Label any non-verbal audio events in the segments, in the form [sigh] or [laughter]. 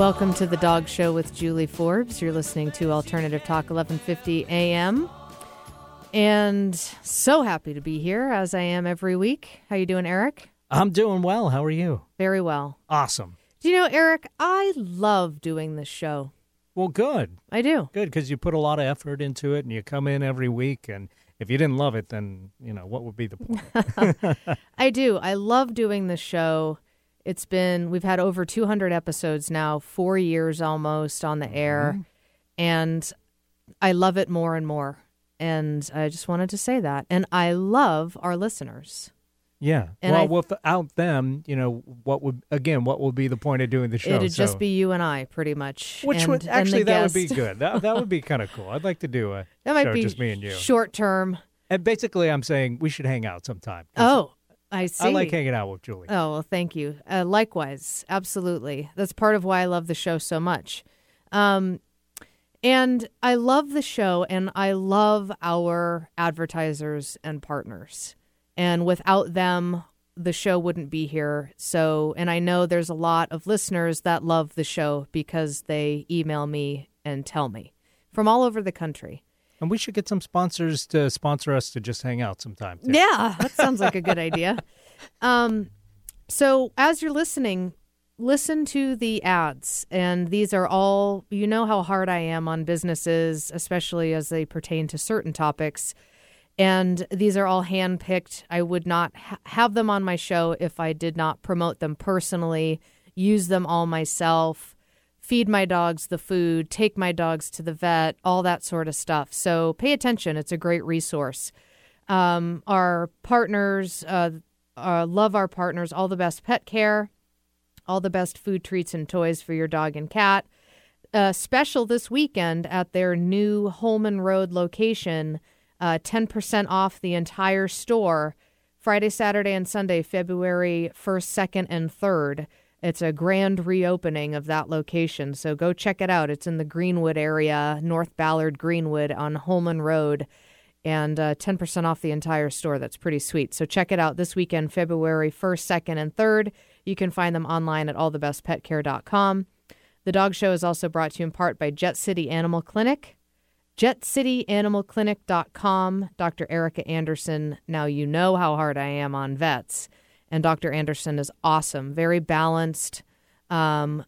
Welcome to the Dog Show with Julie Forbes. You're listening to Alternative Talk 1150 AM. And so happy to be here as I am every week. How you doing, Eric? I'm doing well. How are you? Very well. Awesome. Do you know, Eric, I love doing this show. Well, good. I do. Good because you put a lot of effort into it and you come in every week. And if you didn't love it, then, you know, what would be the point? [laughs] I do. I love doing the show. It's been, we've had over 200 episodes now, four years almost on the mm-hmm. air. And I love it more and more. And I just wanted to say that. And I love our listeners. Yeah. And well, I- without them, you know, what would, again, what would be the point of doing the show? It'd just be you and I, pretty much. Which and, would, actually, that would be good. That, that would be [laughs] kind of cool. I'd like to do a That might show be just me and you. short term. And basically, I'm saying we should hang out sometime. Oh, I see. I like hanging out with Julie. Oh, well, thank you. Uh, likewise, absolutely. That's part of why I love the show so much. Um, and I love the show, and I love our advertisers and partners. And without them, the show wouldn't be here. So, and I know there's a lot of listeners that love the show because they email me and tell me from all over the country. And we should get some sponsors to sponsor us to just hang out sometime. too. Yeah, that sounds like a good idea. [laughs] Um, so as you're listening, listen to the ads, and these are all you know how hard I am on businesses, especially as they pertain to certain topics. And these are all handpicked. I would not ha- have them on my show if I did not promote them personally, use them all myself, feed my dogs the food, take my dogs to the vet, all that sort of stuff. So pay attention. It's a great resource um, our partners uh, uh, love our partners all the best pet care all the best food treats and toys for your dog and cat uh, special this weekend at their new holman road location uh, 10% off the entire store friday saturday and sunday february 1st 2nd and 3rd it's a grand reopening of that location so go check it out it's in the greenwood area north ballard greenwood on holman road and uh, 10% off the entire store. That's pretty sweet. So check it out this weekend, February 1st, 2nd, and 3rd. You can find them online at allthebestpetcare.com. The dog show is also brought to you in part by Jet City Animal Clinic. JetCityAnimalClinic.com. Dr. Erica Anderson. Now you know how hard I am on vets. And Dr. Anderson is awesome, very balanced. Um,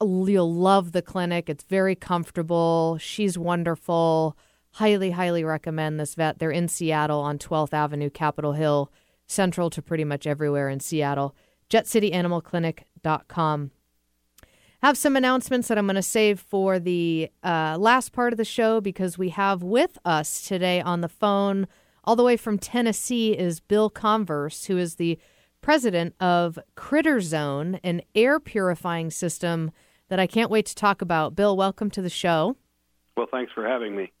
you'll love the clinic. It's very comfortable. She's wonderful. Highly, highly recommend this vet. They're in Seattle on 12th Avenue, Capitol Hill, central to pretty much everywhere in Seattle. JetCityAnimalClinic.com. Have some announcements that I'm going to save for the uh, last part of the show because we have with us today on the phone, all the way from Tennessee, is Bill Converse, who is the president of Critter Zone, an air purifying system that I can't wait to talk about. Bill, welcome to the show. Well, thanks for having me.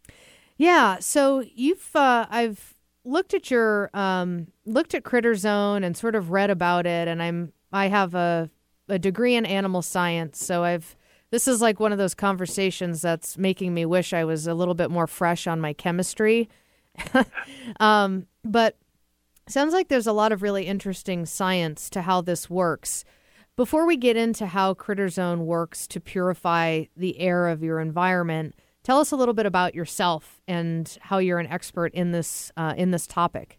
Yeah, so you've uh, I've looked at your um, looked at Critter Zone and sort of read about it, and I'm I have a a degree in animal science, so I've this is like one of those conversations that's making me wish I was a little bit more fresh on my chemistry. [laughs] um, but sounds like there's a lot of really interesting science to how this works. Before we get into how Critter Zone works to purify the air of your environment, tell us a little bit about yourself and how you're an expert in this uh, in this topic.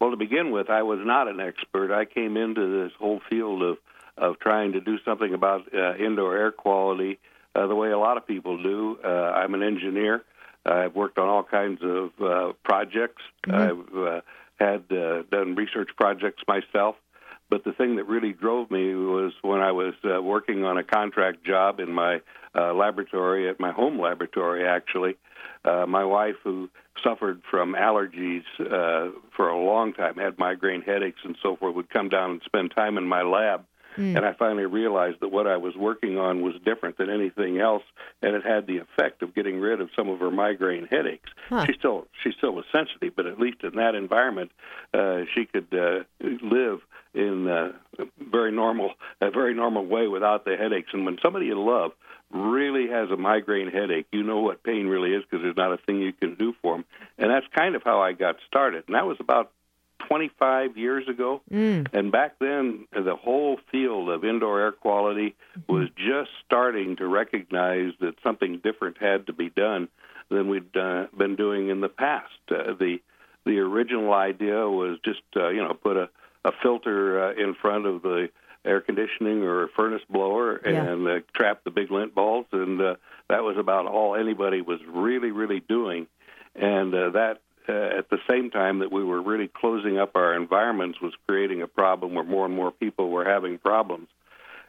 Well, to begin with, I was not an expert. I came into this whole field of of trying to do something about uh, indoor air quality uh, the way a lot of people do. Uh, I'm an engineer. I've worked on all kinds of uh, projects. I've uh, had uh, done research projects myself. But the thing that really drove me was when I was uh, working on a contract job in my uh, laboratory, at my home laboratory, actually. Uh, my wife, who suffered from allergies uh, for a long time, had migraine headaches and so forth, would come down and spend time in my lab. And I finally realized that what I was working on was different than anything else, and it had the effect of getting rid of some of her migraine headaches. Huh. She still she still was sensitive, but at least in that environment, uh, she could uh, live in uh, a very normal a very normal way without the headaches. And when somebody you love really has a migraine headache, you know what pain really is because there's not a thing you can do for them. And that's kind of how I got started. And that was about 25 years ago. Mm. And back then, the whole field of indoor air quality was just starting to recognize that something different had to be done than we'd uh, been doing in the past. Uh, the the original idea was just uh, you know put a, a filter uh, in front of the air conditioning or furnace blower Yeah. and uh, trap the big lint balls, and uh, that was about all anybody was really really doing. And uh, that uh, at the same time that we were really closing up our environments was creating a problem where more and more people were having problems.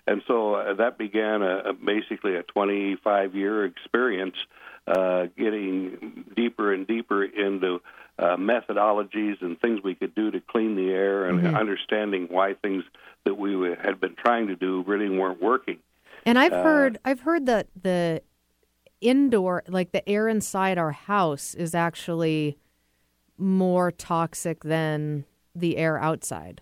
And so uh, that began a, a basically a 25 year experience, uh, getting deeper and deeper into uh, methodologies and things we could do to clean the air and understanding why things that we had been trying to do really weren't working. And I've Uh, heard I've heard that the indoor like the air inside our house is actually more toxic than the air outside.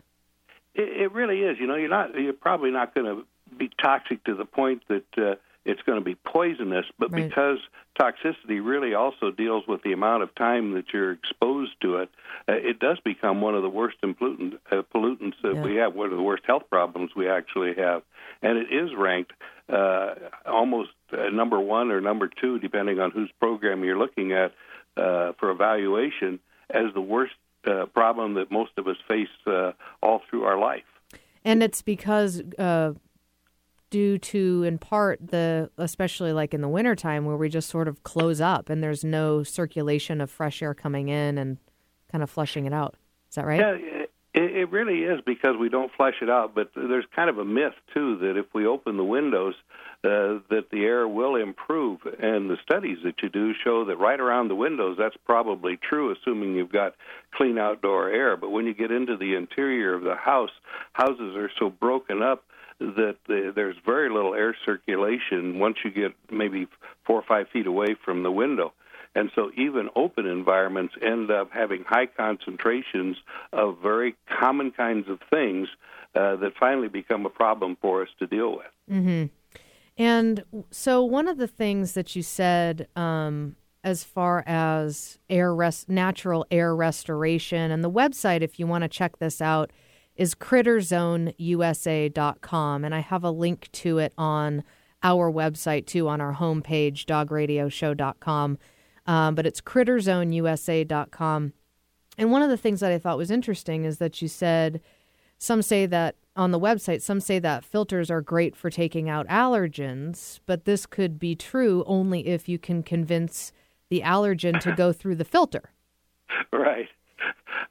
It, it really is. You know, you're not. You're probably not going to be toxic to the point that uh, it's going to be poisonous, but Right. because toxicity really also deals with the amount of time that you're exposed to it, uh, it does become one of the worst pollutant, uh, pollutants that Yeah. we have. One of the worst health problems we actually have, and it is ranked uh, almost uh, number one or number two, depending on whose program you're looking at uh, for evaluation, as the worst uh, problem that most of us face uh, all through our life. And it's because uh due to in part the especially like in the wintertime where we just sort of close up and there's no circulation of fresh air coming in and kind of flushing it out. Is that right? Yeah, it, it really is because we don't flush it out. But there's kind of a myth too that if we open the windows, uh, that the air will improve. And the studies that you do show that right around the windows, that's probably true, assuming you've got clean outdoor air. But when you get into the interior of the house, houses are so broken up that the, there's very little air circulation once you get maybe four or five feet away from the window. And so even open environments end up having high concentrations of very common kinds of things uh, that finally become a problem for us to deal with. Mm-hmm. And so, one of the things that you said, um, as far as air rest, natural air restoration, and the website, if you want to check this out, is critterzoneusa.com, and I have a link to it on our website too, on our homepage, dogradioshow.com. Um, but it's critterzoneusa.com. And one of the things that I thought was interesting is that you said some say that on the website, some say that filters are great for taking out allergens, but this could be true only if you can convince the allergen to go through the filter. [laughs] right.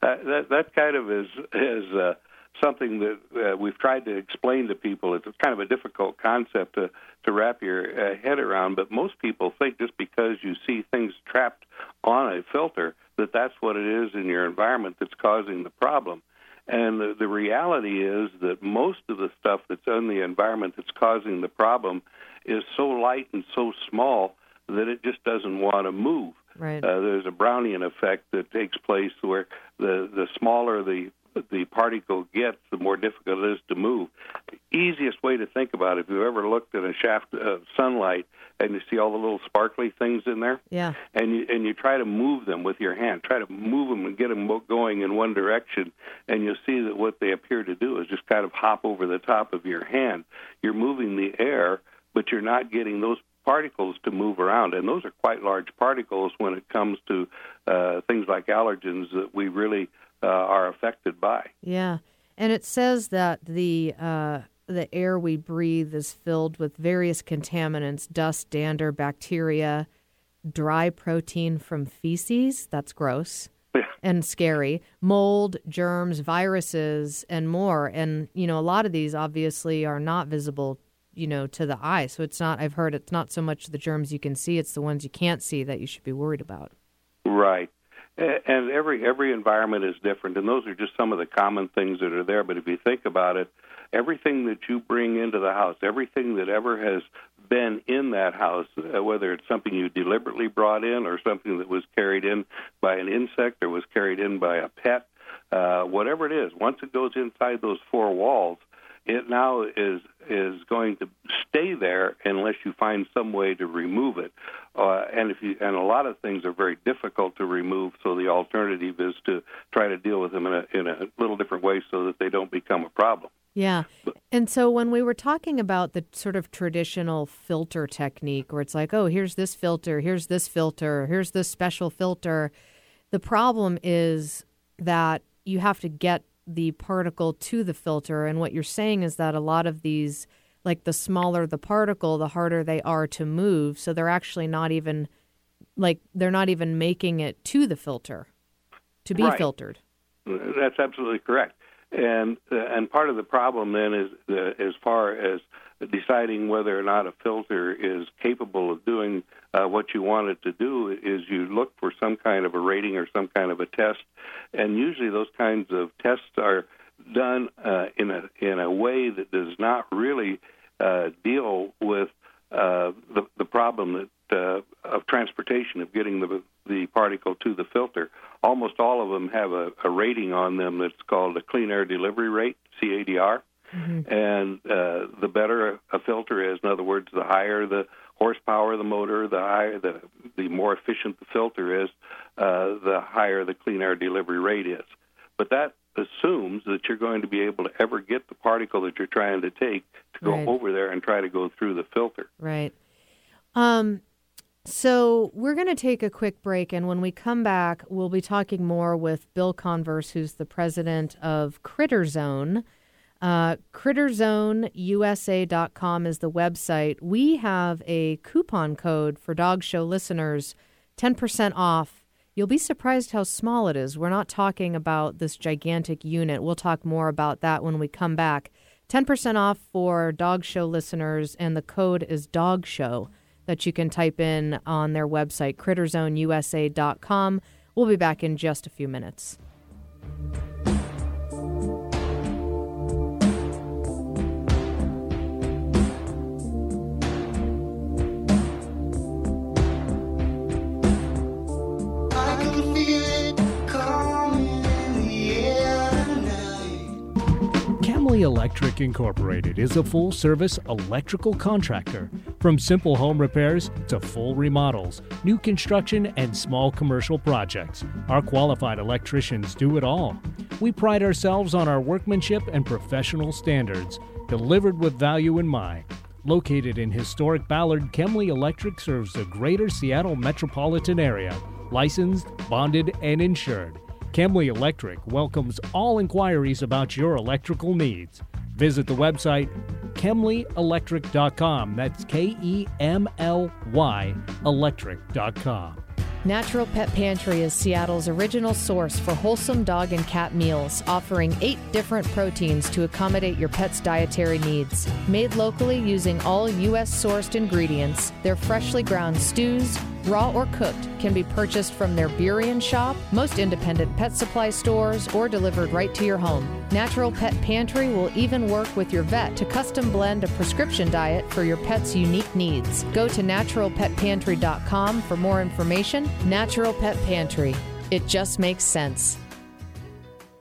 Uh, that that kind of is is uh, something that uh, we've tried to explain to people. It's kind of a difficult concept to to wrap your uh, head around. But most people think just because you see things trapped on a filter that that's what it is in your environment that's causing the problem. And the, the reality is that most of the stuff that's in the environment that's causing the problem is so light and so small that it just doesn't want to move. Right. Uh, there's a Brownian effect that takes place where the the smaller the the particle gets, the more difficult it is to move. The easiest way to think about it, if you've ever looked at a shaft of sunlight and you see all the little sparkly things in there, Yeah. and you and you try to move them with your hand, try to move them and get them going in one direction, and you'll see that what they appear to do is just kind of hop over the top of your hand. You're moving the air, but you're not getting those particles to move around, and those are quite large particles when it comes to uh, things like allergens that we really uh, are affected by. Yeah, and it says that the uh, the air we breathe is filled with various contaminants: dust, dander, bacteria, dry protein from feces. That's gross [laughs] and scary. Mold, germs, viruses, and more. And you know, a lot of these obviously are not visible. You know, to the eye. So it's not. I've heard it's not so much the germs you can see; it's the ones you can't see that you should be worried about. Right. And every every environment is different, and those are just some of the common things that are there. But if you think about it, everything that you bring into the house, everything that ever has been in that house, uh, whether it's something you deliberately brought in or something that was carried in by an insect or was carried in by a pet, uh, whatever it is, once it goes inside those four walls, it now is is going to stay there unless you find some way to remove it. Uh, and if you and a lot of things are very difficult to remove, so the alternative is to try to deal with them in a in a little different way so that they don't become a problem. Yeah. And so when we were talking about the sort of traditional filter technique where it's like, oh, here's this filter, here's this filter, here's this special filter, the problem is that you have to get the particle to the filter. And what you're saying is that a lot of these, like the smaller the particle, the harder they are to move. So they're actually not even, like, they're not even making it to the filter to be Right. filtered. That's absolutely correct. And uh, and part of the problem then is uh, as far as deciding whether or not a filter is capable of doing uh, what you want it to do is you look for some kind of a rating or some kind of a test, and usually those kinds of tests are done uh, in a in a way that does not really uh, deal with uh, the the problem that uh, of transportation of getting the the particle to the filter. Almost all of them have a, a rating on them that's called a clean air delivery rate (CADR), and uh, the better a filter is, in other words, the higher the horsepower of the motor, the higher the the more efficient the filter is, uh, the higher the clean air delivery rate is. But that assumes that you're going to be able to ever get the particle that you're trying to take to go Right. over there and try to go through the filter. Right. Um, so we're going to take a quick break, and when we come back, we'll be talking more with Bill Converse, who's the president of Critter Zone. Uh, CritterZoneUSA.com is the website. We have a coupon code for Dog Show listeners, 10% off. You'll be surprised how small it is. We're not talking about this gigantic unit. We'll talk more about that when we come back. 10% off for Dog Show listeners, and the code is Dog Show that you can type in on their website, critterzoneusa.com. We'll be back in just a few minutes. Electric Incorporated is a full service electrical contractor. From simple home repairs to full remodels, new construction, and small commercial projects, our qualified electricians do it all. We pride ourselves on our workmanship and professional standards, delivered with value in mind. Located in historic Ballard, Kemley Electric serves the greater Seattle metropolitan area, licensed, bonded, and insured. Kemley Electric welcomes all inquiries about your electrical needs. Visit the website kemleyelectric.com. That's K E M L Y electric.com. Natural Pet Pantry is Seattle's original source for wholesome dog and cat meals, offering eight different proteins to accommodate your pet's dietary needs. Made locally using all U.S. sourced ingredients, their freshly ground stews, raw or cooked, can be purchased from their Burien shop, most independent pet supply stores, or delivered right to your home. Natural Pet Pantry will even work with your vet to custom blend a prescription diet for your pet's unique needs. Go to naturalpetpantry.com for more information. Natural Pet Pantry. It just makes sense.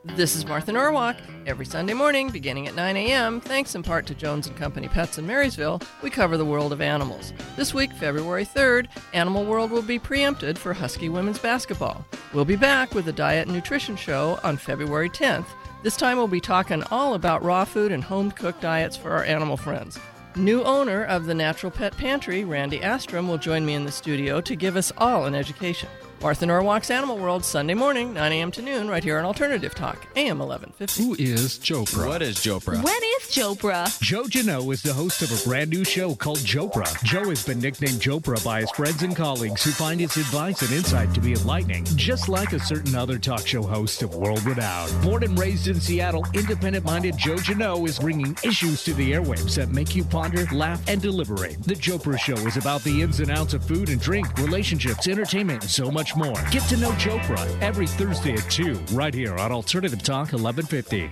This is Martha Norwalk. Every Sunday morning, beginning at 9 a.m., thanks in part to Jones and Company Pets in Marysville, we cover the world of animals. This week, February 3rd, Animal World will be preempted for Husky women's basketball. We'll be back with a diet and nutrition show on February 10th. This time, we'll be talking all about raw food and home cooked diets for our animal friends. New owner of the Natural Pet Pantry, Randy Astrom, will join me in the studio to give us all an education. Martha Norwalk's Animal World, Sunday morning, 9 a.m. to noon, right here on Alternative Talk, AM 1150. Who is Jopra? What is Jopra? When is Jopra? Joe Jano is the host of a brand new show called Jopra. Joe has been nicknamed Jopra by his friends and colleagues who find his advice and insight to be enlightening, just like a certain other talk show host of world renown. Born and raised in Seattle, independent minded Joe Jano is bringing issues to the airwaves that make you ponder, laugh, and deliberate. The Jopra Show is about the ins and outs of food and drink, relationships, entertainment, and so much more. Get to know Jopra every Thursday at 2, right here on Alternative Talk 1150.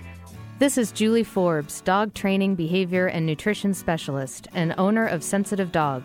This is Julie Forbes, dog training, behavior, and nutrition specialist and owner of Sensitive Dog.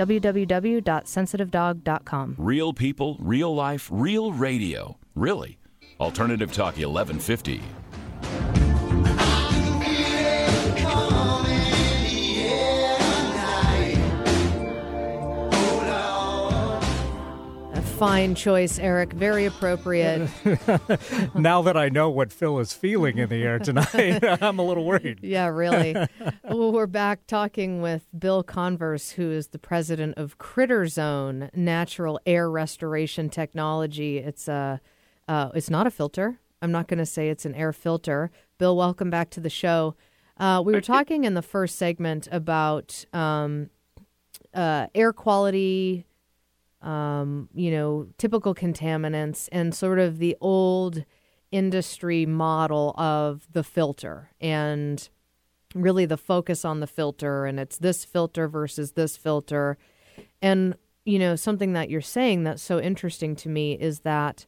www.sensitivedog.com. Real people, real life, real radio. Really. Alternative Talk 1150. Fine choice, Eric. Very appropriate. [laughs] now that I know what Phil is feeling in the air tonight, [laughs] I'm a little worried. Yeah, really. [laughs] well, we're back talking with Bill Converse, who is the president of Critter Zone Natural Air Restoration Technology. It's a, uh, it's not a filter. I'm not going to say it's an air filter. Bill, welcome back to the show. Uh, we were talking in the first segment about um, uh, air quality, um, you know, typical contaminants, and sort of the old industry model of the filter and really the focus on the filter and it's this filter versus this filter. And you know something that you're saying that's so interesting to me is that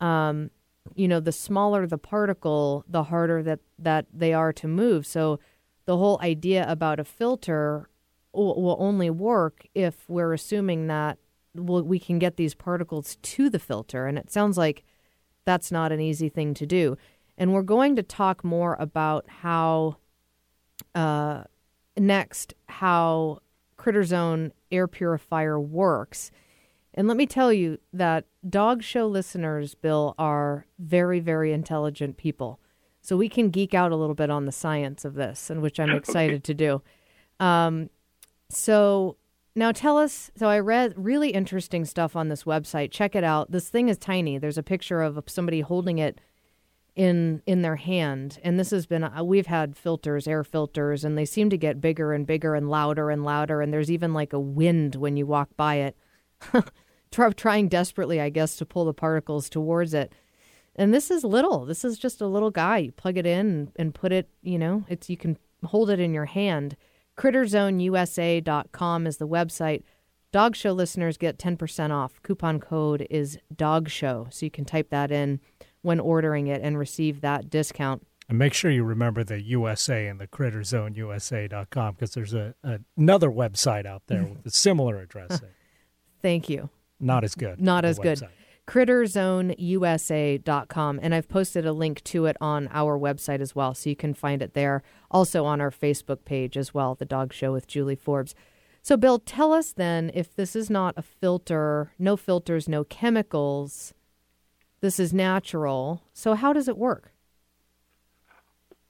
um, you know the smaller the particle the harder that that they are to move. So the whole idea about a filter will, only work if we're assuming that we can get these particles to the filter and it sounds like that's not an easy thing to do and we're going to talk more about how uh, next how critter zone air purifier works and let me tell you that dog show listeners, Bill, are very, very intelligent people. So we can geek out a little bit on the science of this, and which I'm [laughs] excited to do. Um, so now tell us. So I read really interesting stuff on this website. Check it out. This thing is tiny. There's a picture of somebody holding it in in their hand, and this has been. Uh, we've had filters, air filters, and they seem to get bigger and bigger and louder and louder. And there's even like a wind when you walk by it. [laughs] Trying desperately, I guess, to pull the particles towards it. And this is little. This is just a little guy. You plug it in and, and put it, you know, it's you can hold it in your hand. CritterZoneUSA.com is the website. Dog Show listeners get 10% off. Coupon code is Dog Show. So you can type that in when ordering it and receive that discount. And make sure you remember the USA and the CritterZoneUSA.com because there's a, another website out there [laughs] with a similar addressing. Thank you. Not as good. Not as good. website. critterzoneusa.com and I've posted a link to it on our website as well so you can find it there also on our Facebook page as well the dog show with Julie Forbes. So Bill tell us then if this is not a filter, no filters, no chemicals. This is natural. So how does it work?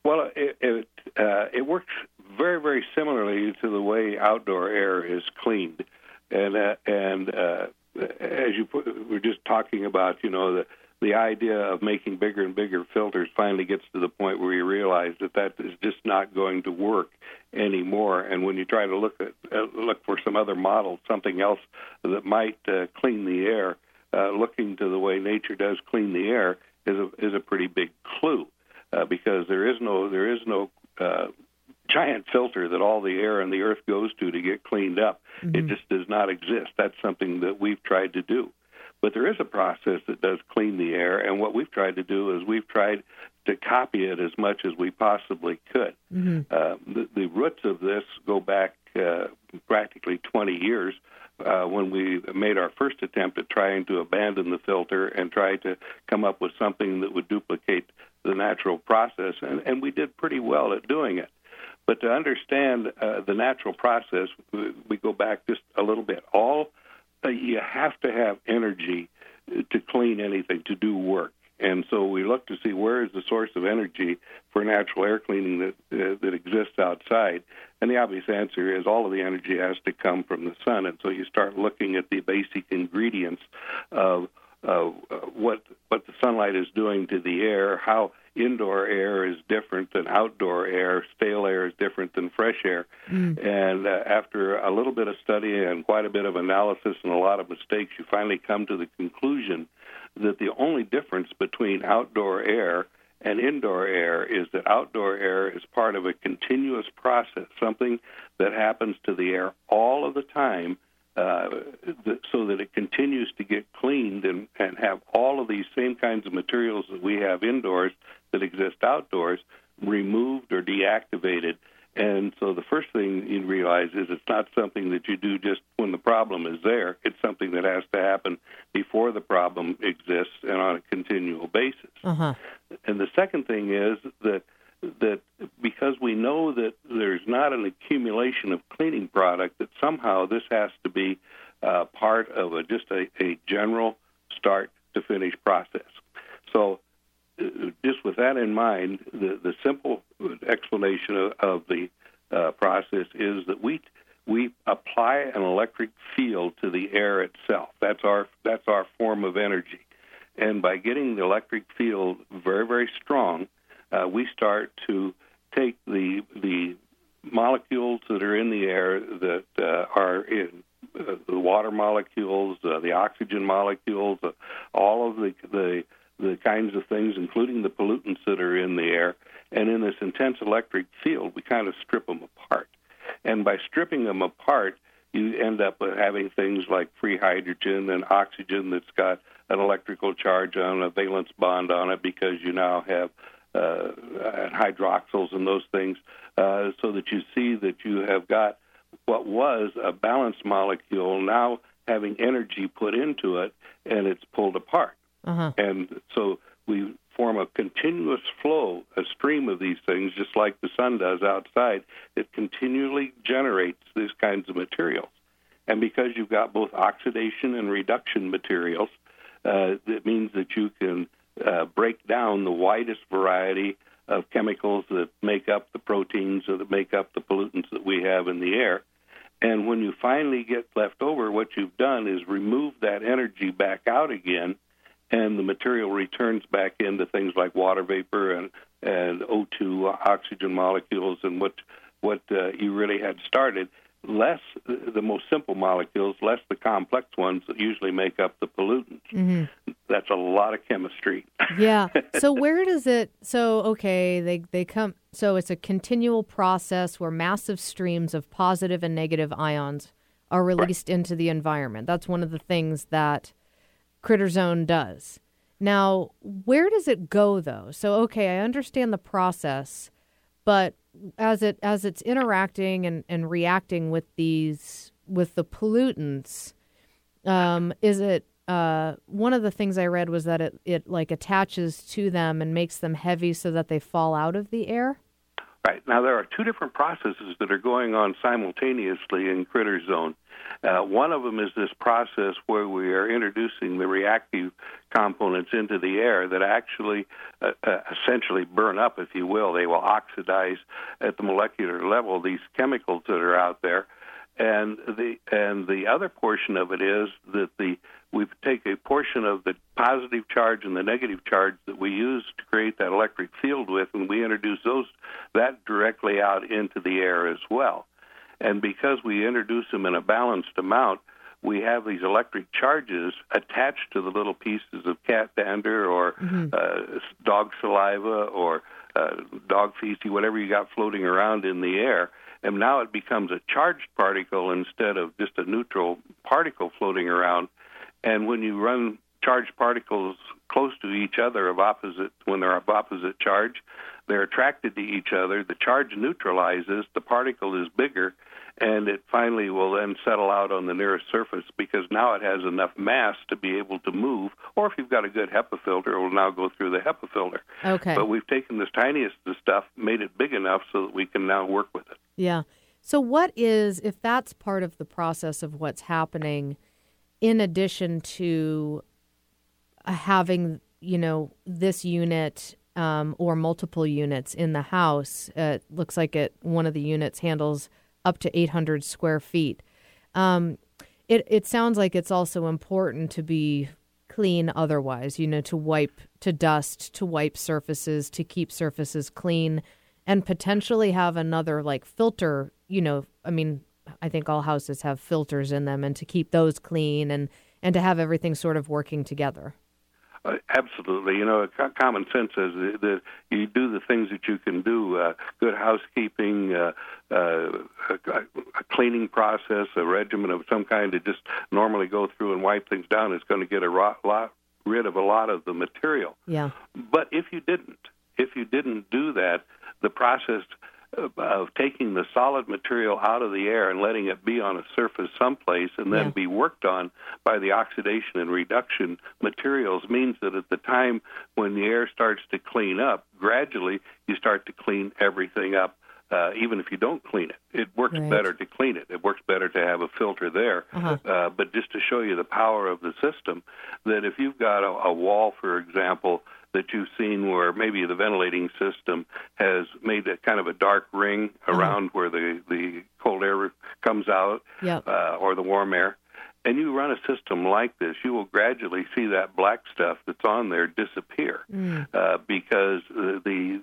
Well, it it, uh, it works very very similarly to the way outdoor air is cleaned, and uh, and uh, as you put, we're just talking about, you know, the the idea of making bigger and bigger filters finally gets to the point where you realize that that is just not going to work anymore. And when you try to look at uh, look for some other model, something else that might uh, clean the air, uh, looking to the way nature does clean the air is a is a pretty big clue, uh, because there is no there is no uh, giant filter that all the air in the earth goes to to get cleaned up. It just does not exist. That's something that we've tried to do. But there is a process that does clean the air, and what we've tried to do is we've tried to copy it as much as we possibly could. Uh, the, the roots of this go back uh, practically 20 years uh, when we made our first attempt at trying to abandon the filter and try to come up with something that would duplicate the natural process, and, and we did pretty well at doing it. But to understand uh, the natural process, we, go back just a little bit. All uh, you have to have energy to clean anything, to do work. And so we look to see where is the source of energy for natural air cleaning that uh, that exists outside. And the obvious answer is all of the energy has to come from the sun. And so you start looking at the basic ingredients of uh, what what the sunlight is doing to the air, how indoor air is different than outdoor air. Stale air is different than fresh air. And uh, after a little bit of study and quite a bit of analysis and a lot of mistakes, you finally come to the conclusion that the only difference between outdoor air and indoor air is that outdoor air is part of a continuous process, something that happens to the air all of the time, uh, th- so that it continues to get cleaned and, and have all of these same kinds of materials that we have indoors that exist outdoors removed or deactivated. And so the first thing you realize is it's not something that you do just when the problem is there. It's something that has to happen before the problem exists and on a continual basis. Uh huh. And the second thing is that that because we know that there's not an accumulation of cleaning product, that somehow this has to be uh, part of a, just a, a general start to finish process. So, just with that in mind, the, the simple explanation of, of the uh, process is that we we apply an electric field to the air itself. That's our that's our form of energy, and by getting the electric field very very strong, uh, we start to take the the molecules that are in the air that uh, are in uh, the water molecules, uh, the oxygen molecules, uh, all of the, the the kinds of things, including the pollutants that are in the air, and in this intense electric field, we kind of strip them apart. And by stripping them apart, you end up with having things like free hydrogen and oxygen that's got an electrical charge on a valence bond on it because you now have uh, hydroxyls and those things, uh, so that you see that you have got what was a balanced molecule now having energy put into it and it's pulled apart. Uh huh. And so we form a continuous flow, a stream of these things, just like the sun does outside. It continually generates these kinds of materials. And because you've got both oxidation and reduction materials, uh, it means that you can uh, break down the widest variety of chemicals that make up the proteins or that make up the pollutants that we have in the air. And when you finally get left over, what you've done is remove that energy back out again, and the material returns back into things like water vapor and, and O2 oxygen molecules and what what uh, you really had started. Less the most simple molecules, less the complex ones that usually make up the pollutants. That's a lot of chemistry. [laughs] Yeah. So where does it? So okay, they they come. So it's a continual process where massive streams of positive and negative ions are released into the environment. That's one of the things that Critter Zone does. Now, where does it go though? So okay, I understand the process, but as it as it's interacting and, and reacting with these with the pollutants, um, is it uh, one of the things I read was that it, it like attaches to them and makes them heavy so that they fall out of the air. Right. Now, there are two different processes that are going on simultaneously in Critter Zone. Uh, one of them is this process where we are introducing the reactive components into the air that actually uh, uh, essentially burn up, if you will. They will oxidize at the molecular level these chemicals that are out there. And the and the other portion of it is that the we take a portion of the positive charge and the negative charge that we use to create that electric field with, and we introduce those that directly out into the air as well. And because we introduce them in a balanced amount, we have these electric charges attached to the little pieces of cat dander or uh, dog saliva or uh, dog feces, whatever you got floating around in the air. And now it becomes a charged particle instead of just a neutral particle floating around. And when you run charged particles close to each other of opposite when they're of opposite charge, they're attracted to each other. The charge neutralizes, the particle is bigger, and it finally will then settle out on the nearest surface because now it has enough mass to be able to move. Or if you've got a good HEPA filter, it will now go through the HEPA filter. Okay. But we've taken this tiniest of stuff, made it big enough so that we can now work with it. Yeah. So what is if that's part of the process of what's happening in addition to uh, having, you know, this unit um, or multiple units in the house, uh, it looks like it one of the units handles up to 800 square feet. Um, it it sounds like it's also important to be clean otherwise, you know, to wipe, to dust, to wipe surfaces, to keep surfaces clean, and potentially have another like filter, you know, I mean, I think all houses have filters in them and to keep those clean and, and to have everything sort of working together. Uh, absolutely. You know, co- common sense is that that you do the things that you can do. Uh, good housekeeping, uh, uh, a, a cleaning process, a regimen of some kind to just normally go through and wipe things down is going to get a ro- lot rid of a lot of the material. Yeah. But if you didn't, if you didn't do that, the process of, taking the solid material out of the air and letting it be on a surface someplace and then Yeah. be worked on by the oxidation and reduction materials means that at the time when the air starts to clean up, gradually you start to clean everything up. Uh, even if you don't clean it, it works Right. better to clean it. It works better to have a filter there. Uh-huh. Uh, but just to show you the power of the system, that if you've got a, a wall, for example, that you've seen where maybe the ventilating system has made a kind of a dark ring around where the, the cold air comes out Yep. uh, or the warm air, and you run a system like this, you will gradually see that black stuff that's on there disappear uh, because the, the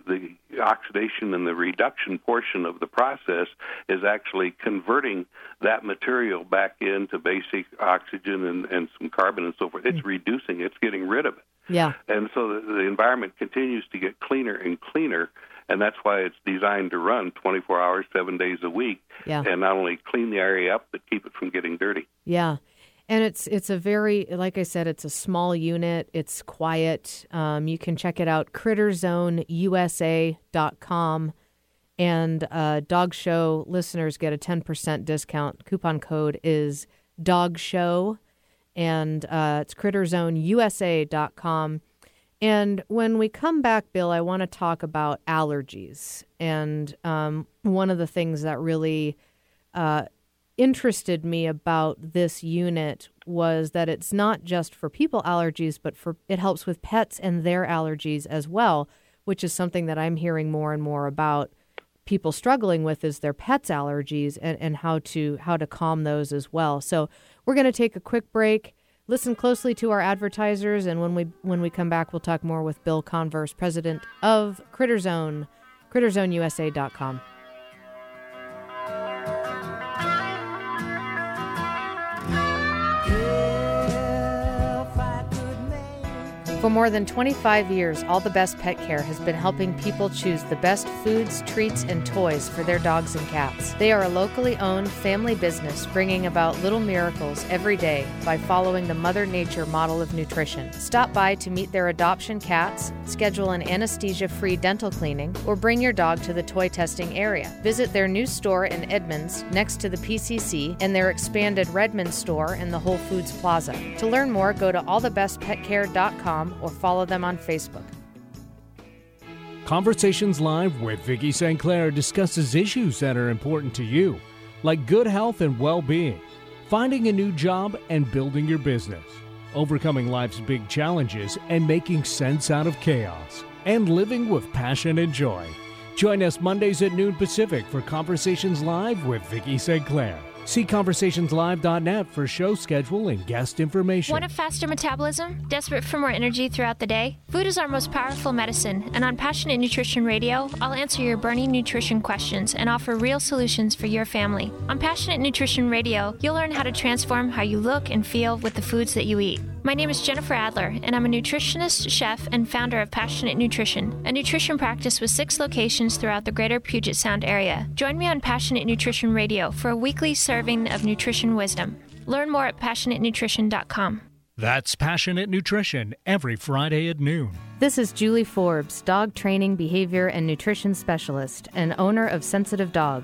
the oxidation and the reduction portion of the process is actually converting that material back into basic oxygen and, and some carbon and so forth. It's reducing, it's getting rid of it. Yeah. And so the, the environment continues to get cleaner and cleaner, and that's why it's designed to run 24 hours, seven days a week, Yeah. and not only clean the area up, but keep it from getting dirty. Yeah. And it's it's a very like I said, it's a small unit. It's quiet. Um, you can check it out, critterzoneusa.com. And uh, Dog Show listeners get a 10% discount. Coupon code is Dog Show. And uh, it's critterzoneusa.com. And when we come back, Bill, I want to talk about allergies. And um, one of the things that really uh, interested me about this unit was that it's not just for people allergies, but for it helps with pets and their allergies as well, which is something that I'm hearing more and more about people struggling with is their pets allergies and, and how to how to calm those as well. So we're going to take a quick break. Listen closely to our advertisers, and when we when we come back, we'll talk more with Bill Converse, president of CritterZone, CritterZoneUSA.com. For more than 25 years, All the Best Pet Care has been helping people choose the best foods, treats, and toys for their dogs and cats. They are a locally owned family business bringing about little miracles every day by following the Mother Nature model of nutrition. Stop by to meet their adoption cats, schedule an anesthesia free dental cleaning, or bring your dog to the toy testing area. Visit their new store in Edmonds next to the PCC and their expanded Redmond store in the Whole Foods Plaza. To learn more, go to allthebestpetcare.com or follow them on Facebook. Conversations Live with Vicki St. Clair discusses issues that are important to you, like good health and well being, finding a new job and building your business, overcoming life's big challenges and making sense out of chaos, and living with passion and joy. Join us Mondays at noon Pacific for Conversations Live with Vicki St. Clair. See conversationslive.net for show schedule and guest information. Want a faster metabolism? Desperate for more energy throughout the day? Food is our most powerful medicine, and on Passionate Nutrition Radio, I'll answer your burning nutrition questions and offer real solutions for your family. On Passionate Nutrition Radio, you'll learn how to transform how you look and feel with the foods that you eat. My name is Jennifer Adler, and I'm a nutritionist, chef, and founder of Passionate Nutrition, a nutrition practice with six locations throughout the greater Puget Sound area. Join me on Passionate Nutrition Radio for a weekly serving of nutrition wisdom. Learn more at passionatenutrition.com. That's Passionate Nutrition every Friday at noon. This is Julie Forbes, dog training, behavior, and nutrition specialist, and owner of Sensitive Dog,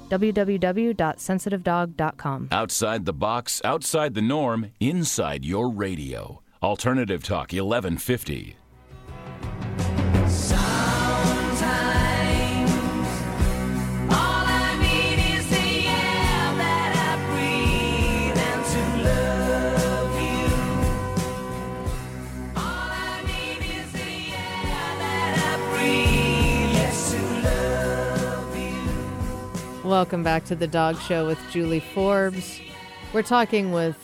www.sensitivedog.com. Outside the box, outside the norm, inside your radio. Alternative Talk 1150. Some Welcome back to the Dog Show with Julie Forbes. We're talking with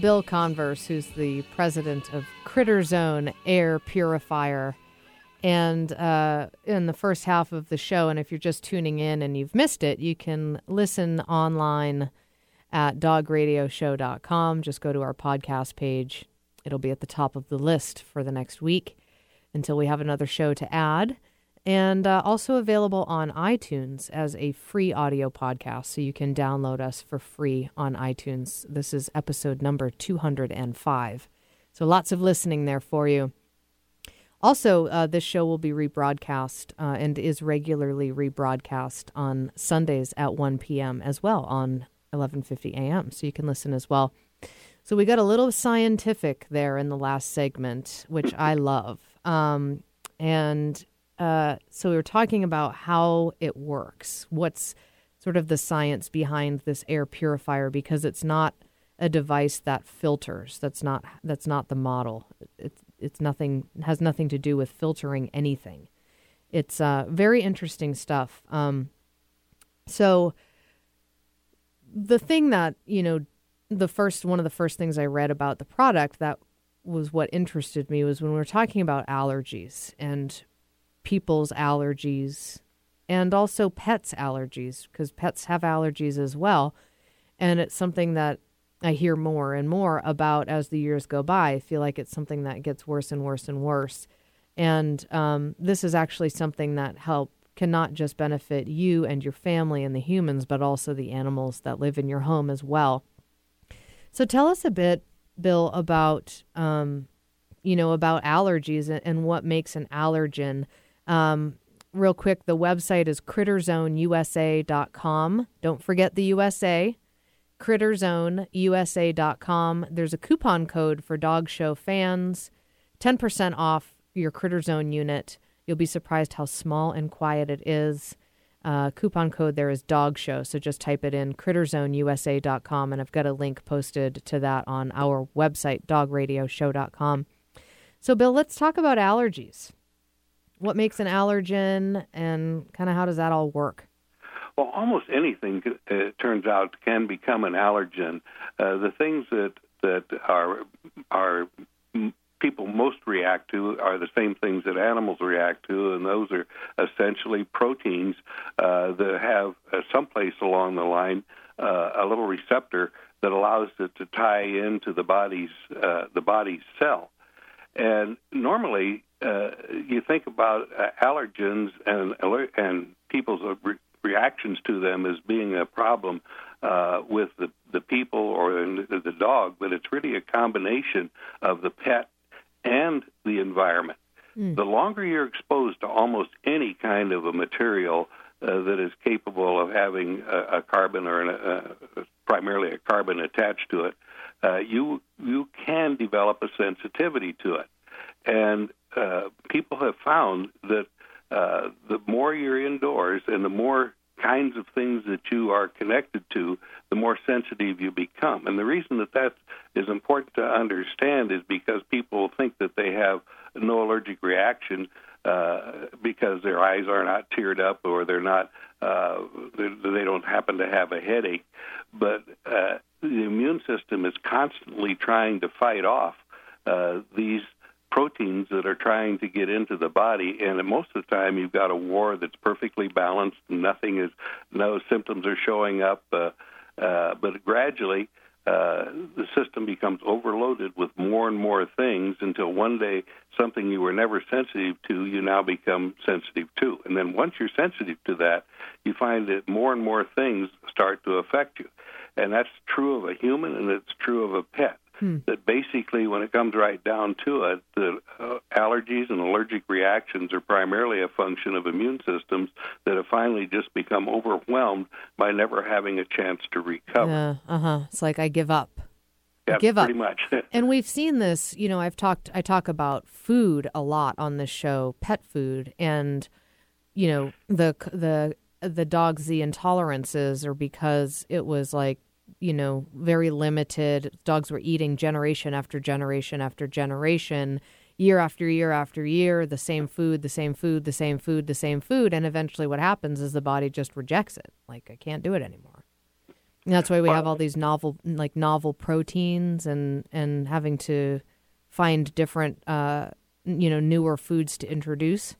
Bill Converse, who's the president of Critter Zone Air Purifier. And uh, in the first half of the show, and if you're just tuning in and you've missed it, you can listen online at dogradioshow.com. Just go to our podcast page. It'll be at the top of the list for the next week until we have another show to add. And uh, also available on iTunes as a free audio podcast. So you can download us for free on iTunes. This is episode number 205. So lots of listening there for you. Also, uh, this show will be rebroadcast uh, and is regularly rebroadcast on Sundays at 1 p.m. as well on 11:50 a.m. So you can listen as well. So we got a little scientific there in the last segment, which I love. Um, and uh, so we were talking about how it works. What's sort of the science behind this air purifier? Because it's not a device that filters. That's not that's not the model. It's it's nothing has nothing to do with filtering anything. It's uh, very interesting stuff. Um, so the thing that you know, the first one of the first things I read about the product that was what interested me was when we were talking about allergies and people's allergies and also pets' allergies because pets have allergies as well. And it's something that I hear more and more about as the years go by. I feel like it's something that gets worse and worse and worse. And um, this is actually something that help can not just benefit you and your family and the humans, but also the animals that live in your home as well. So tell us a bit, Bill, about um, you know about allergies and what makes an allergen. Um, real quick, the website is critterzoneusa.com. Don't forget the USA. critterzoneusa.com. There's a coupon code for Dog Show fans, 10% off your Critter Zone unit. You'll be surprised how small and quiet it is. Uh, coupon code there is Dog Show, so just type it in critterzoneusa.com, and I've got a link posted to that on our website, dogradioshow.com. So, Bill, let's talk about allergies. What makes an allergen, and kind of how does that all work? Well, almost anything uh, it turns out can become an allergen. Uh, the things that that are are people most react to are the same things that animals react to, and those are essentially proteins uh, that have uh, someplace along the line uh, a little receptor that allows it to tie into the body's uh, the body's cell. And normally, uh, you think about uh, allergens and and people's uh, re- reactions to them as being a problem uh, with the the people or the, the dog, but it's really a combination of the pet and the environment. The longer you're exposed to almost any kind of a material uh, that is capable of having a, a carbon or an, uh, primarily a carbon attached to it, uh, you you can develop a sensitivity to it. And uh, people have found that uh, the more you're indoors and the more kinds of things that you are connected to, the more sensitive you become. And the reason that that is important to understand is because people think that they have no allergic reaction uh, because their eyes are not teared up or they're not uh, they, they don't happen to have a headache. But uh, the immune system is constantly trying to fight off uh, these proteins that are trying to get into the body and most of the time you've got a war that's perfectly balanced nothing is no symptoms are showing up uh, uh, but gradually uh, Uh, the system becomes overloaded with more and more things until one day something you were never sensitive to you now become sensitive to. And then once you're sensitive to that you find that more and more things start to affect you. And that's true of a human and it's true of a pet that basically, when it comes right down to it, the uh, allergies and allergic reactions are primarily a function of immune systems that have finally just become overwhelmed by never having a chance to recover. Yeah, uh huh. It's like I give up. Yeah, give up. pretty much. [laughs] And we've seen this, you know, I've talked I talk about food a lot on this show, pet food and you know, the the the dogs the intolerances are because it was like, you know, very limited. Dogs were eating generation after generation after generation. year after year after year, the same food, the same food, the same food, the same food, and eventually what happens is the body just rejects it. Like I can't do it anymore. And that's why we have all these novel like novel proteins and and having to find different uh you know newer foods to introduce.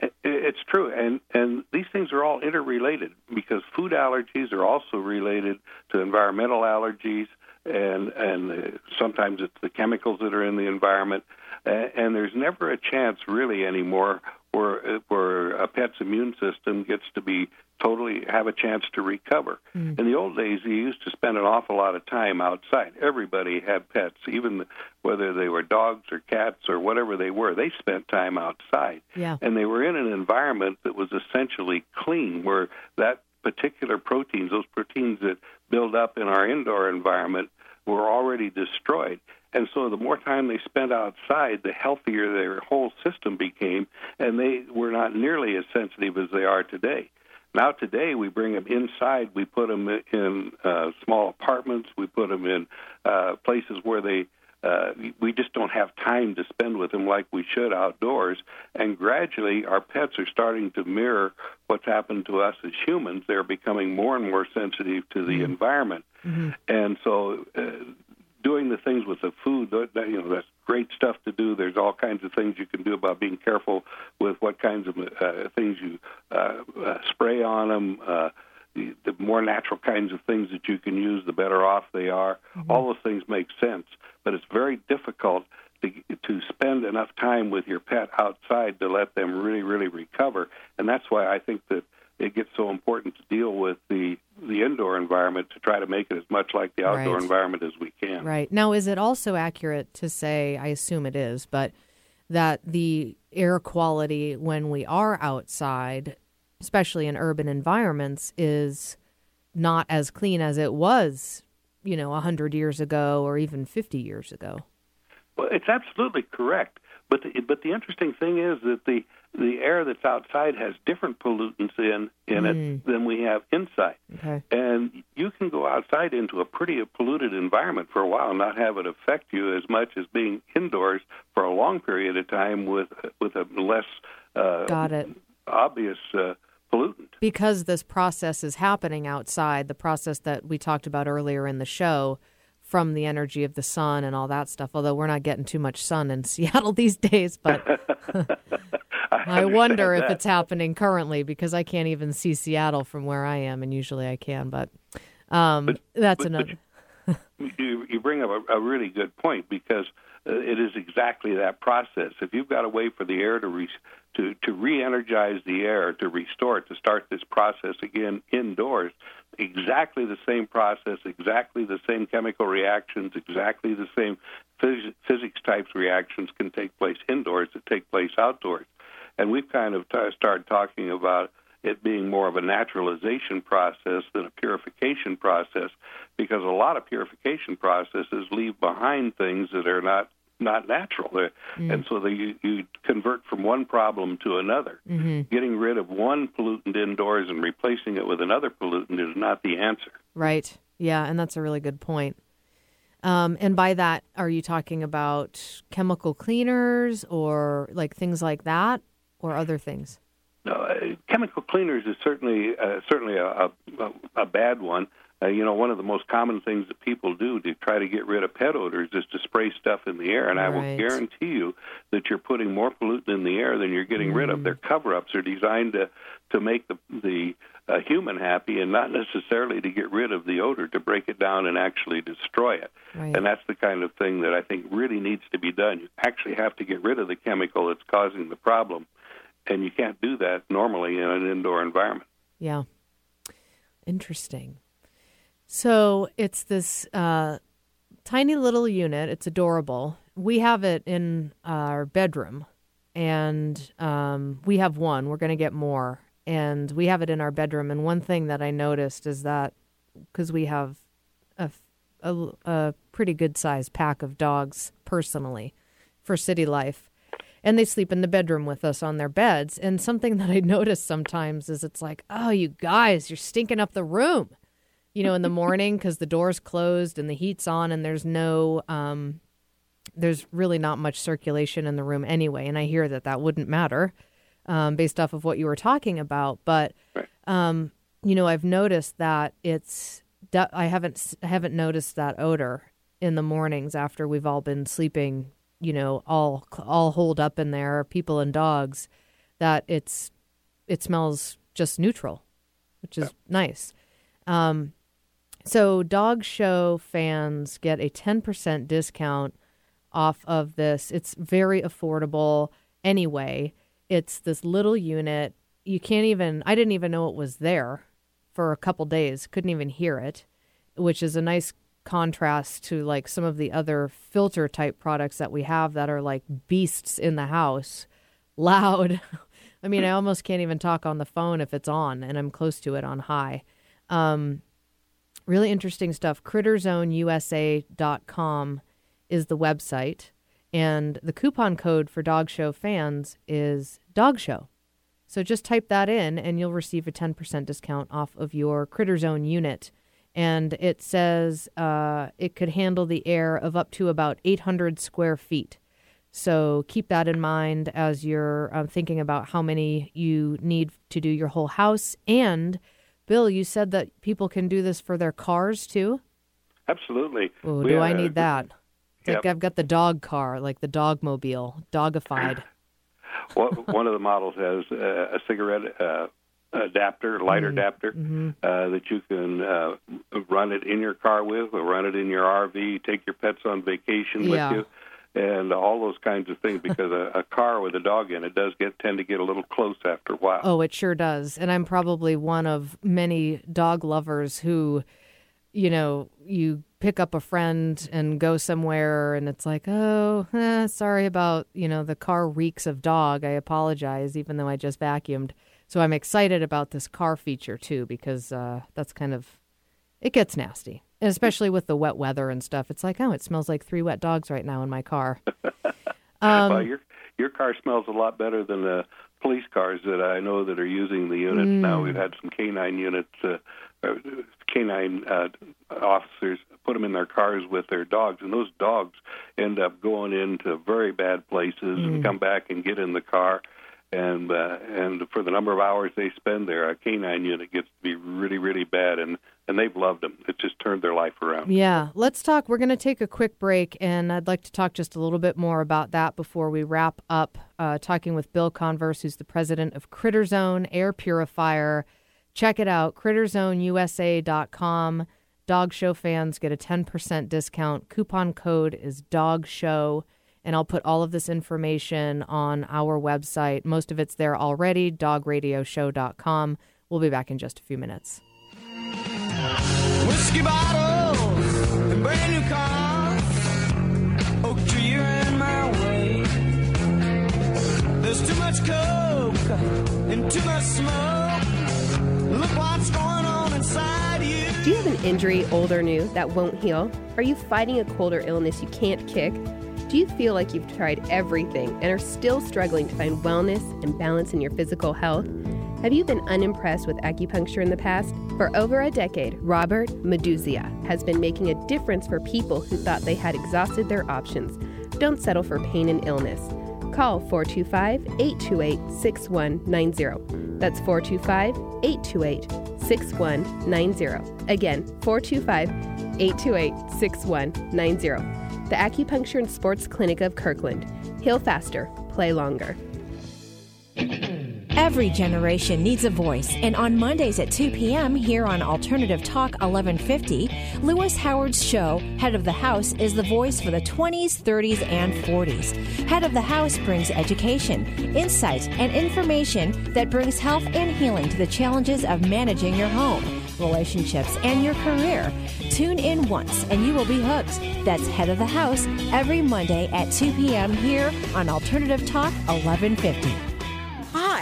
It- It's true, and and these things are all interrelated because food allergies are also related to environmental allergies, and and sometimes it's the chemicals that are in the environment, and there's never a chance really anymore where where a pet's immune system gets to be totally have a chance to recover. Mm. In the old days, you used to spend an awful lot of time outside. Everybody had pets, even whether they were dogs or cats or whatever they were. They spent time outside Yeah. and they were in an environment that was essentially clean, where that particular proteins, those proteins that build up in our indoor environment, were already destroyed. And so, the more time they spent outside, the healthier their whole system became, and they were not nearly as sensitive as they are today. Now, today, we bring them inside. We put them in uh, small apartments. We put them in uh, places where they uh, we just don't have time to spend with them like we should outdoors. And gradually, our pets are starting to mirror what's happened to us as humans. They're becoming more and more sensitive to the environment. And so, uh, doing the things with the food, that, you know, that's great stuff to do. There's all kinds of things you can do about being careful with what kinds of uh, things you uh, uh, spray on them. Uh, the, the more natural kinds of things that you can use, the better off they are. All those things make sense, but it's very difficult to, to spend enough time with your pet outside to let them really, really recover. And that's why I think that it gets so important to deal with the the indoor environment to try to make it as much like the outdoor Right. environment as we can. Right. Now, is it also accurate to say, I assume it is, but that the air quality when we are outside, especially in urban environments, is not as clean as it was, you know, 100 years ago or even 50 years ago? Well, it's absolutely correct. But the, but the interesting thing is that the the air that's outside has different pollutants in in it than we have inside. Okay. And you can go outside into a pretty polluted environment for a while and not have it affect you as much as being indoors for a long period of time with with a less uh, Got it. obvious uh, pollutant. Because this process is happening outside, the process that we talked about earlier in the show from the energy of the sun and all that stuff, although we're not getting too much sun in [laughs] Seattle these days, but [laughs] I wonder if it's happening currently because I can't even see Seattle from where I am, and usually I can. But um, that's but- another. [laughs] you, you bring up a, a really good point because it is exactly that process. If you've got a way for the air to re, to to re-energize the air, to restore it, to start this process again indoors, exactly the same process, exactly the same chemical reactions, exactly the same phys- physics types reactions can take place indoors that take place outdoors. And we've kind of t- started talking about it being more of a naturalization process than a purification process because a lot of purification processes leave behind things that are not not natural They're- and so you, you convert from one problem to another getting rid of one pollutant indoors and replacing it with another pollutant is not the answer Right. Yeah, and that's a really good point. Um, and by that, are you talking about chemical cleaners or like things like that, or other things? No, uh, chemical cleaners is certainly uh, certainly a, a, a bad one. Uh, you know, one of the most common things that people do to try to get rid of pet odors is to spray stuff in the air, and I will guarantee you that you're putting more pollutant in the air than you're getting rid of. Their cover-ups are designed to to make the the uh, human happy, and not necessarily to get rid of the odor, to break it down and actually destroy it. Right. And that's the kind of thing that I think really needs to be done. You actually have to get rid of the chemical that's causing the problem, and you can't do that normally in an indoor environment. Yeah. Interesting. So it's this uh, tiny little unit. It's adorable. We have it in our bedroom, and um, we have one. We're going to get more, and we have it in our bedroom. And one thing that I noticed is that because we have a, a, a pretty good sized pack of dogs personally for city life and they sleep in the bedroom with us on their beds. And something [laughs] that I notice sometimes is it's like, oh, you guys, you're stinking up the room, you know, in the morning because the door's closed and the heat's on and there's no, um, there's really not much circulation in the room anyway. And I hear that that wouldn't matter um, based off of what you were talking about. But, um, you know, I've noticed that it's, I haven't, I haven't noticed that odor in the mornings after we've all been sleeping, you know, all, all holed up in there, people and dogs, that it's, it smells just neutral, which is nice. Um, so, dog show fans get a 10% discount off of this. It's very affordable anyway. It's this little unit. You can't even, I didn't even know it was there for a couple days, couldn't even hear it, which is a nice contrast to like some of the other filter type products that we have that are like beasts in the house, [laughs] loud. [laughs] I mean, I almost can't even talk on the phone if it's on and I'm close to it on high. Um, really interesting stuff. CritterZoneUSA.com is the website, and the coupon code for Dog Show fans is Dog Show. So just type that in, and you'll receive a 10% discount off of your Critter Zone unit. And it says uh, it could handle the air of up to about 800 square feet. So keep that in mind as you're um, thinking about how many you need to do your whole house. And Bill, you said that people can do this for their cars too. Absolutely. Oh, We do I a- need that? It's like I've got the dog car, like the dog mobile, dogified. [laughs] One one of the models has uh, a cigarette uh, adapter, light Mm-hmm. adapter, uh, that you can uh, run it in your car with, or run it in your RV, take your pets on vacation Yeah. with you, and all those kinds of things. Because a, a car with a dog in it does get tend to get a little close after a while. Oh, it sure does. And I'm probably one of many dog lovers who, you know, you pick up a friend and go somewhere and it's like, oh, eh, sorry about, you know, the car reeks of dog. I apologize, even though I just vacuumed. So I'm excited about this car feature too, because uh, that's kind of, it gets nasty. And especially with the wet weather and stuff. It's like, oh, it smells like three wet dogs right now in my car. [laughs] Um, well, your your car smells a lot better than the police cars that I know that are using the units now. Mm. We've had some canine units, uh, uh, canine uh, officers put them in their cars with their dogs, and those dogs end up going into very bad places Mm. and come back and get in the car. And uh, and for the number of hours they spend there, a canine unit gets to be really really bad, and and they've loved them. It just turned their life around. Yeah, let's talk. We're going to take a quick break, and I'd like to talk just a little bit more about that before we wrap up. Uh, talking with Bill Converse, who's the president of Critter Zone Air Purifier. Check it out, critterzoneusa.com. Dog Show fans get a 10% discount. Coupon code is Dog Show. And I'll put all of this information on our website. Most of it's there already, dogradioshow.com. We'll be back in just a few minutes. Whiskey bottles and brand new cars. Oak tree, you're in my way. There's too much coke and too much smoke. Look what's going on inside you. Do you have an injury, old or new, that won't heal? Are you fighting a cold or illness you can't kick? Do you feel like you've tried everything and are still struggling to find wellness and balance in your physical health? Have you been unimpressed with acupuncture in the past? For over a decade, Robert Meduzia has been making a difference for people who thought they had exhausted their options. Don't settle for pain and illness. Call 425 828 6190. That's 425 828 6190. Again, 425 828 6190. The Acupuncture and Sports Clinic of Kirkland. Heal faster, play longer. Every generation needs a voice, and on Mondays at 2 p.m. here on Alternative Talk 1150, Lewis Howard's show, Head of the House, is the voice for the 20s, 30s, and 40s. Head of the House brings education, insight, and information that brings health and healing to the challenges of managing your home, relationships, and your career. Tune in once and you will be hooked. That's Head of the House every Monday at 2 p.m. here on Alternative Talk 1150.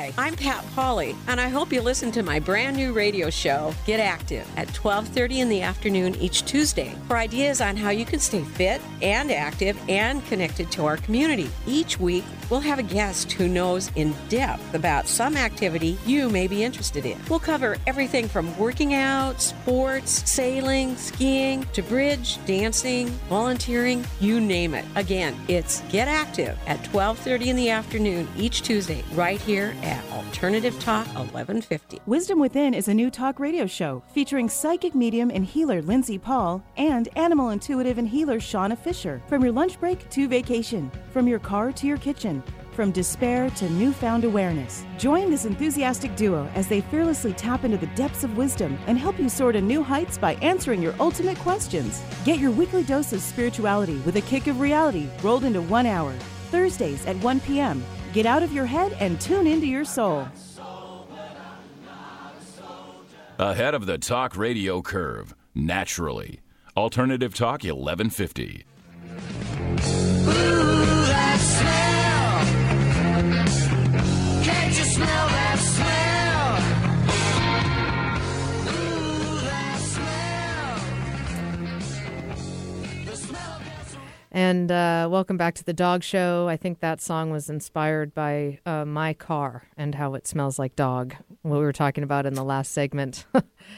Hi, I'm Pat Polly, and I hope you listen to my brand new radio show, Get Active, at 12:30 in the afternoon each Tuesday for ideas on how you can stay fit and active and connected to our community. Each week, we'll have a guest who knows in depth about some activity you may be interested in. We'll cover everything from working out, sports, sailing, skiing, to bridge, dancing, volunteering, you name it. Again, it's Get Active at 12:30 in the afternoon each Tuesday right here at Alternative Talk 1150. Wisdom Within is a new talk radio show featuring psychic medium and healer Lindsay Paul and animal intuitive and healer Shauna Fisher. From your lunch break to vacation, from your car to your kitchen, from despair to newfound awareness. Join this enthusiastic duo as they fearlessly tap into the depths of wisdom and help you soar to new heights by answering your ultimate questions. Get your weekly dose of spirituality with a kick of reality rolled into one hour. Thursdays at 1 p.m. Get out of your head and tune into your soul. Ahead of the talk radio curve, naturally. Alternative Talk 1150. And uh, welcome back to the dog show. I think that song was inspired by uh, my car and how it smells like dog. What we were talking about in the last segment.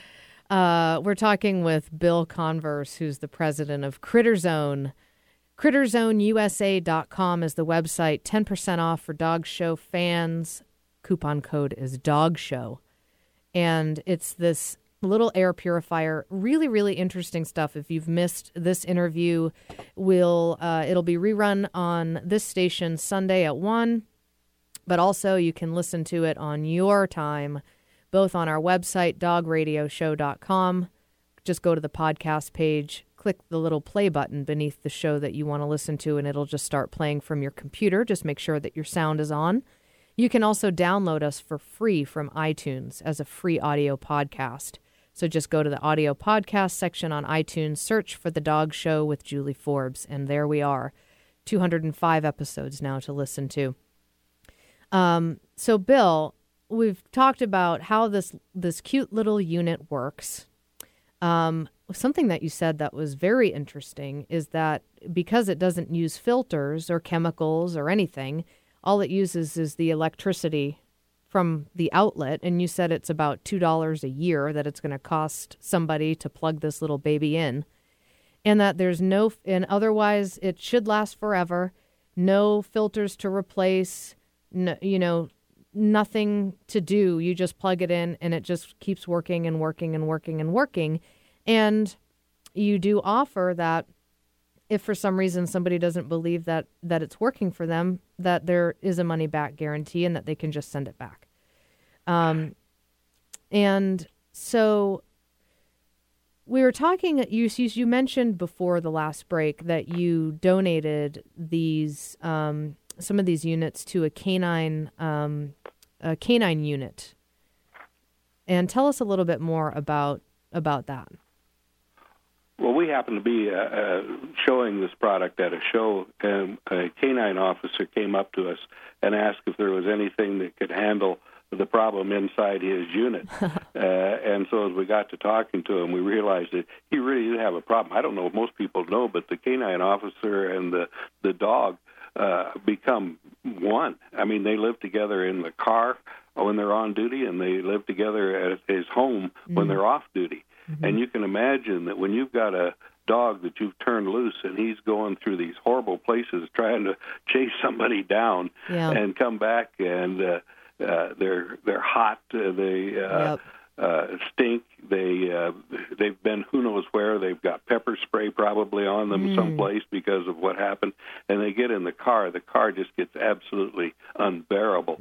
[laughs] uh, we're talking with Bill Converse, who's the president of Critter Zone. CritterZoneUSA.com is the website. 10% off for dog show fans. Coupon code is dog show. And it's this little air purifier. Really, really interesting stuff. If you've missed this interview, will uh, it'll be rerun on this station Sunday at one, but also you can listen to it on your time, both on our website dogradioshow.com. Just go to the podcast page, click the little play button beneath the show that you want to listen to, and it'll just start playing from your computer. Just make sure that your sound is on. You can also download us for free from iTunes as a free audio podcast. So just go to the audio podcast section on iTunes, search for The Dog Show with Julie Forbes, and there we are. 205 episodes now to listen to. Um, so, Bill, we've talked about how this this cute little unit works. Um, something that you said that was very interesting is that because it doesn't use filters or chemicals or anything, all it uses is the electricity from the outlet. And you said it's about $2 a year that it's going to cost somebody to plug this little baby in. And that there's no, and otherwise it should last forever. No filters to replace, no, you know, nothing to do. You just plug it in and it just keeps working and working and working and working. And you do offer that if for some reason somebody doesn't believe that that it's working for them, that there is a money back guarantee and that they can just send it back. Um, and so we were talking. You you mentioned before the last break that you donated these um, some of these units to a canine um, a canine unit, and tell us a little bit more about about that. Well, we happened to be uh, uh, showing this product at a show, and a canine officer came up to us and asked if there was anything that could handle the problem inside his unit. [laughs] uh, and so as we got to talking to him, we realized that he really did have a problem. I don't know if most people know, but the canine officer and the the dog uh, become one. I mean, they live together in the car when they're on duty, and they live together at his home when they're off duty. And you can imagine that when you've got a dog that you've turned loose and he's going through these horrible places trying to [laughs] chase somebody down Yeah. and come back and uh, uh, they're they're hot, uh, they uh, uh, stink, they uh, they've been who knows where, they've got pepper spray probably on them Mm. someplace because of what happened, and they get in the car, the car just gets absolutely unbearable.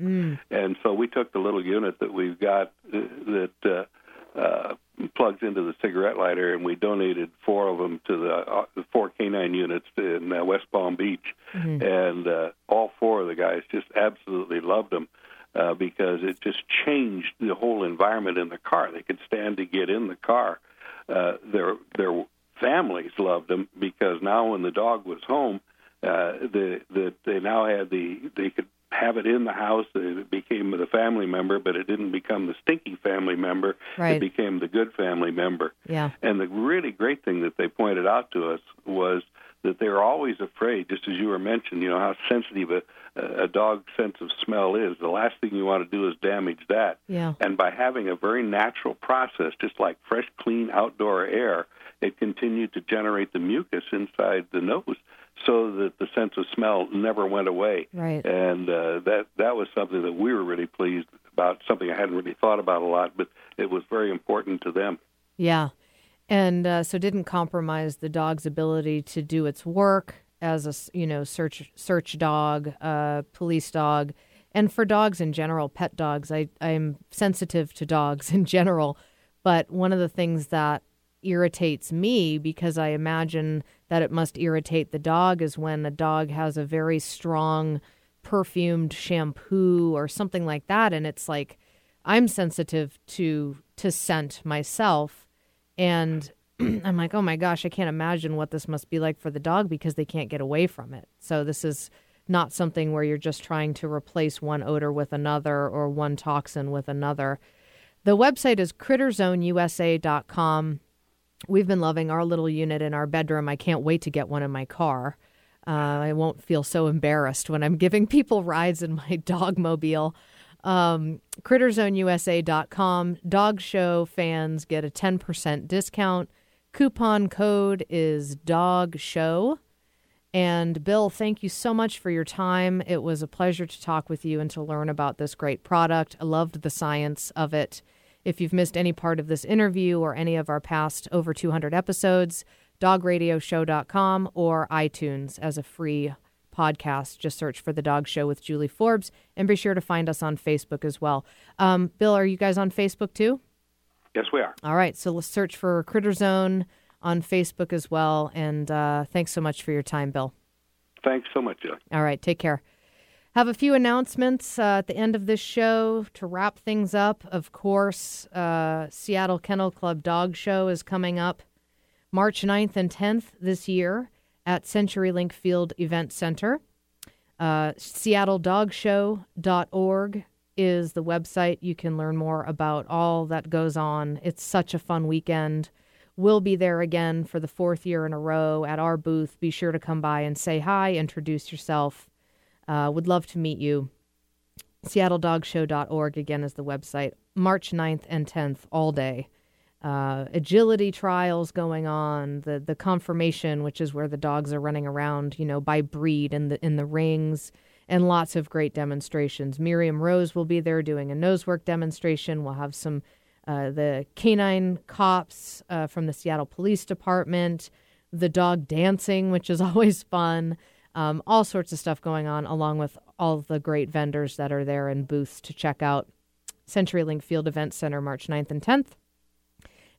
And so we took the little unit that we've got uh, that uh, uh, plugs into the cigarette lighter, and we donated four of them to the, uh, the four canine units in uh, West Palm Beach. And uh, all four of the guys just absolutely loved them uh, because it just changed the whole environment in the car. They could stand to get in the car. Uh, their their families loved them because now when the dog was home, uh, the the they now had the they could have it in the house. It became the family member, but it didn't become the stinky family member. Right. It became the good family member. Yeah. And the really great thing that they pointed out to us was that they're always afraid, just as you were mentioning, you know, how sensitive a, a dog's sense of smell is. The last thing you want to do is damage that. Yeah. And by having a very natural process, just like fresh, clean outdoor air, it continued to generate the mucus inside the nose so that the sense of smell never went away. Right. And uh, that that was something that we were really pleased about, something I hadn't really thought about a lot, but it was very important to them. Yeah. And uh, so didn't compromise the dog's ability to do its work as a you know search search dog, uh, police dog, and for dogs in general, pet dogs. I I'm sensitive to dogs [laughs] in general, but one of the things that irritates me because I imagine that it must irritate the dog is when a dog has a very strong perfumed shampoo or something like that. And it's like I'm sensitive to to scent myself and [clears throat] I'm like, "Oh my gosh, I can't imagine what this must be like for the dog because they can't get away from it." So this is not something where you're just trying to replace one odor with another or one toxin with another. The website is critterzoneusa.com. We've been loving our little unit in our bedroom. I can't wait to get one in my car. Uh, I won't feel so embarrassed when I'm giving [laughs] people rides in my dog mobile. Um, CritterZoneUSA.com. Dog show fans get a 10% discount. Coupon code is dog show. And Bill, thank you so much for your time. It was a pleasure to talk with you and to learn about this great product. I loved the science of it. If you've missed any part of this interview or any of our past over 200 episodes, dogradioshow.com or iTunes as a free podcast. Just search for The Dog Show with Julie Forbes and be sure to find us on Facebook as well. Um, Bill, are you guys on Facebook too? Yes, we are. All right, so let's search for Critter Zone on Facebook as well. And uh, thanks so much for your time, Bill. Thanks so much, Julie. All right, take care. Have a few announcements uh, at the end of this show to wrap things up. Of course, uh, Seattle Kennel Club Dog Show is coming up March 9th and 10th this year at CenturyLink Field Event Center. Uh, SeattleDogShow.org is the website. You can learn more about all that goes on. It's such a fun weekend. We'll be there again for the fourth year in a row at our booth. Be sure to come by and say hi, introduce yourself. Uh, would love to meet you. SeattleDogShow.org again is the website. March 9th and 10th, all day. Uh, agility trials going on, the the conformation, which is where the dogs are running around, you know, by breed in the in the rings, and lots of great demonstrations. Miriam Rose will be there doing a nose work demonstration. We'll have some uh, the canine cops uh, from the Seattle Police Department, the dog dancing, which is [laughs] always fun. Um, all sorts of stuff going on, along with all the great vendors that are there and booths to check out. CenturyLink Field Event Center, March 9th and 10th.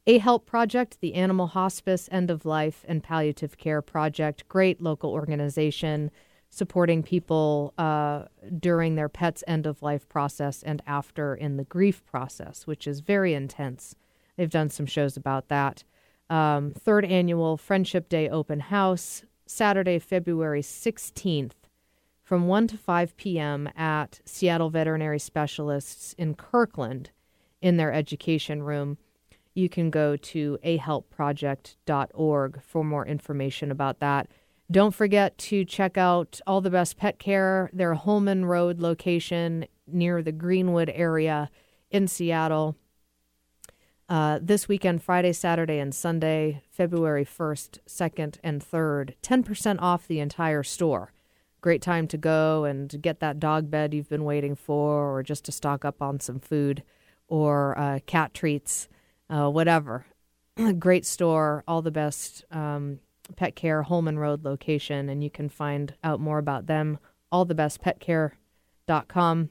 A Help Project, the Animal Hospice, End of Life, and Palliative Care Project. Great local organization supporting people uh, during their pet's end of life process and after in the grief process, which is very intense. They've done some shows about that. Um, third annual Friendship Day open house, Saturday, February 16th from 1 to 5 p.m. at Seattle Veterinary Specialists in Kirkland in their education room. You can go to ahelpproject.org for more information about that. Don't forget to check out All the Best Pet Care, their Holman Road location near the Greenwood area in Seattle. Uh, this weekend, Friday, Saturday, and Sunday, February 1st, 2nd, and 3rd, 10% off the entire store. Great time to go and get that dog bed you've been waiting for, or just to stock up on some food or uh, cat treats, uh, whatever. [clears throat] Great store, all the best um, pet care, Holman Road location, and you can find out more about them, allthebestpetcare.com.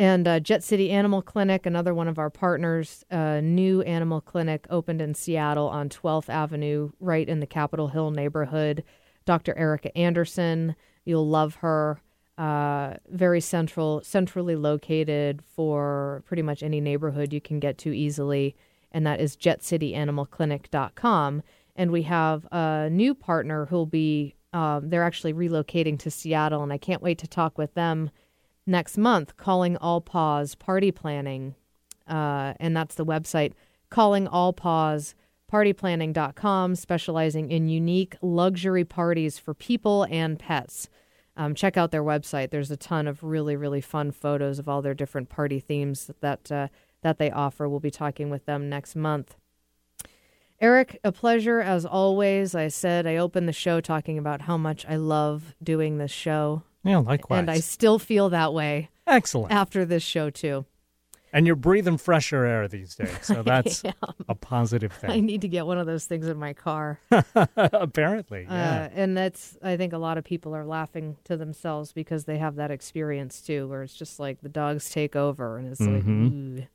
And uh, Jet City Animal Clinic, another one of our partners, new animal clinic opened in Seattle on 12th Avenue, right in the Capitol Hill neighborhood. Dr. Erica Anderson, you'll love her. Uh, very central, centrally located for pretty much any neighborhood you can get to easily, and that is JetCityAnimalClinic.com. And we have a new partner who'll be, um, they're actually relocating to Seattle, and I can't wait to talk with them next month. Calling All Paws Party Planning, uh, and that's the website. Calling All partyplanning.com, specializing in unique luxury parties for people and pets. Um, check out their website. There's a ton of really, really fun photos of all their different party themes that uh, that they offer. We'll be talking with them next month. Eric, a pleasure as always. I said I opened the show talking about how much I love doing this show. Yeah, likewise. And I still feel that way Excellent. after this show, too. And you're breathing fresher air these days, so [laughs] that's a positive thing. I need to get one of those things in my car. [laughs] Apparently, yeah. Uh, and that's, I think a lot of people are laughing to themselves because they have that experience too, where it's just like the dogs take over and it's like, Mhm. ooh,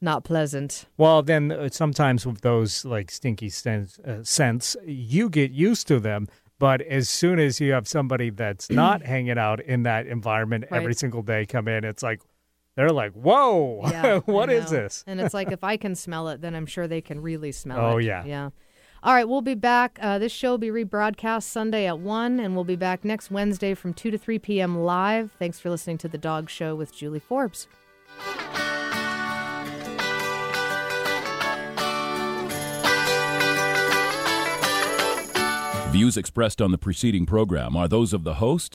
not pleasant. Well, then uh, sometimes with those like stinky scents, uh, scents, you get used to them. But as soon as you have somebody that's not [clears throat] hanging out in that environment every single day come in, it's like they're like, "Whoa, Yeah, [laughs] what I is know. this?" And it's like if I can smell it, then I'm sure they can really smell it. Oh, yeah. yeah. All right, we'll be back. Uh, this show will be rebroadcast Sunday at one, and we'll be back next Wednesday from two to three p.m. live. Thanks for listening to the Dog Show with Julie Forbes. Views expressed on the preceding program are those of the host